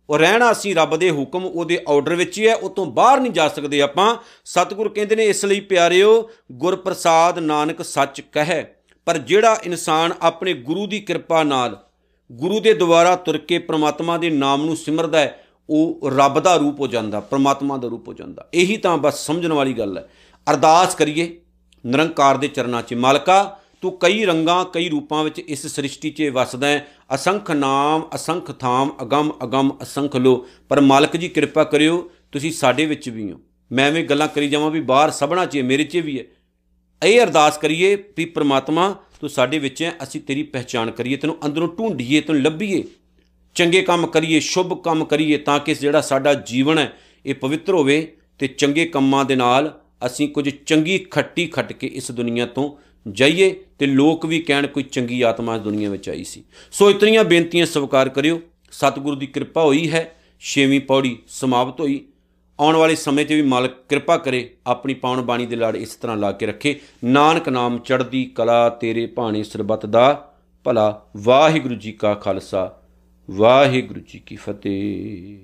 ਉਹ ਰਹਿਣਾ ਅਸੀਂ ਰੱਬ ਦੇ ਹੁਕਮ, ਉਹਦੇ ਆਰਡਰ ਵਿੱਚ ਹੀ ਹੈ, ਉਹ ਤੋਂ ਬਾਹਰ ਨਹੀਂ ਜਾ ਸਕਦੇ ਆਪਾਂ। ਸਤਿਗੁਰ ਕਹਿੰਦੇ ਨੇ ਇਸ ਲਈ ਪਿਆਰਿਓ ਗੁਰ ਪ੍ਰਸਾਦ ਨਾਨਕ ਸੱਚ ਕਹੈ, ਪਰ ਜਿਹੜਾ ਇਨਸਾਨ ਆਪਣੇ ਗੁਰੂ ਦੀ ਕਿਰਪਾ ਨਾਲ ਗੁਰੂ ਦੇ ਦੁਆਰਾ ਤੁਰ ਕੇ ਪ੍ਰਮਾਤਮਾ ਦੇ ਨਾਮ ਨੂੰ ਸਿਮਰਦਾ ਹੈ, ਉਹ ਰੱਬ ਦਾ ਰੂਪ ਹੋ ਜਾਂਦਾ, ਪ੍ਰਮਾਤਮਾ ਦਾ ਰੂਪ ਹੋ ਜਾਂਦਾ। ਇਹੀ ਤਾਂ ਬਸ ਸਮਝਣ ਵਾਲੀ ਗੱਲ ਹੈ। ਅਰਦਾਸ ਕਰੀਏ, ਨਿਰੰਕਾਰ ਦੇ ਚਰਨਾਂ 'ਚ ਮਾਲਕਾ, ਤੂੰ ਕਈ ਰੰਗਾਂ, ਕਈ ਰੂਪਾਂ ਵਿੱਚ ਇਸ ਸ੍ਰਿਸ਼ਟੀ 'ਚ ਵਸਦਾ ਹੈ। ਅਸੰਖ ਨਾਮ, ਅਸੰਖ ਥਾਮ, ਅਗੰਮ ਅਗੰਮ, ਅਸੰਖ ਲੋ। ਪਰ ਮਾਲਕ ਜੀ ਕਿਰਪਾ ਕਰਿਓ, ਤੁਸੀਂ ਸਾਡੇ ਵਿੱਚ ਵੀ ਹੋ। ਮੈਂ ਐਵੇਂ ਗੱਲਾਂ ਕਰੀ ਜਾਵਾਂ ਵੀ ਬਾਹਰ ਸਭਨਾ 'ਚ ਹੈ ਮੇਰੇ 'ਚ ਵੀ ਹੈ। ਇਹ ਅਰਦਾਸ ਕਰੀਏ ਵੀ ਪ੍ਰਮਾਤਮਾ, ਤੂੰ ਸਾਡੇ ਵਿੱਚ ਹੈ, ਅਸੀਂ ਤੇਰੀ ਪਹਿਚਾਨ ਕਰੀਏ, ਤੈਨੂੰ ਅੰਦਰੋਂ ਢੂੰਡੀਏ ਤੈਨੂੰ ਲੱਭੀਏ। ਚੰਗੇ ਕੰਮ ਕਰੀਏ, ਸ਼ੁਭ ਕੰਮ ਕਰੀਏ, ਤਾਂ ਕਿ ਜਿਹੜਾ ਸਾਡਾ ਜੀਵਨ ਹੈ, ਇਹ ਪਵਿੱਤਰ ਹੋਵੇ ਤੇ ਚੰਗੇ ਕੰਮਾਂ ਦੇ ਨਾਲ ਅਸੀਂ ਕੁਝ ਚੰਗੀ ਖੱਟੀ ਖੱਟ ਕੇ ਇਸ ਦੁਨੀਆ ਤੋਂ ਜਾਈਏ ਤੇ ਲੋਕ ਵੀ ਕਹਿਣ ਕੋਈ ਚੰਗੀ ਆਤਮਾ ਇਸ ਦੁਨੀਆ ਵਿੱਚ ਆਈ ਸੀ। ਸੋ ਇਤਨੀਆਂ ਬੇਨਤੀਆਂ ਸਵੀਕਾਰ ਕਰਿਓ। ਸਤਿਗੁਰੂ ਦੀ ਕਿਰਪਾ ਹੋਈ ਹੈ। ਛੇਵੀਂ ਪੌੜੀ ਸਮਾਪਤ ਹੋਈ। ਆਉਣ ਵਾਲੇ ਸਮੇਂ 'ਚ ਵੀ ਮਾਲਕ ਕਿਰਪਾ ਕਰੇ, ਆਪਣੀ ਪਾਉਣ ਬਾਣੀ ਦੇ ਲੜ ਇਸ ਤਰ੍ਹਾਂ ਲਾ ਕੇ ਰੱਖੇ, ਨਾਨਕ ਨਾਮ ਚੜ੍ਹਦੀ ਕਲਾ ਤੇਰੇ ਭਾਣੇ ਸਰਬਤ ਦਾ, ਭਲਾ ਵਾਹਿਗੁਰੂ ਜੀ ਕਾ ਖਾਲਸਾ, ਵਾਹਿਗੁਰੂ ਜੀ ਕੀ ਫਤਿਹ।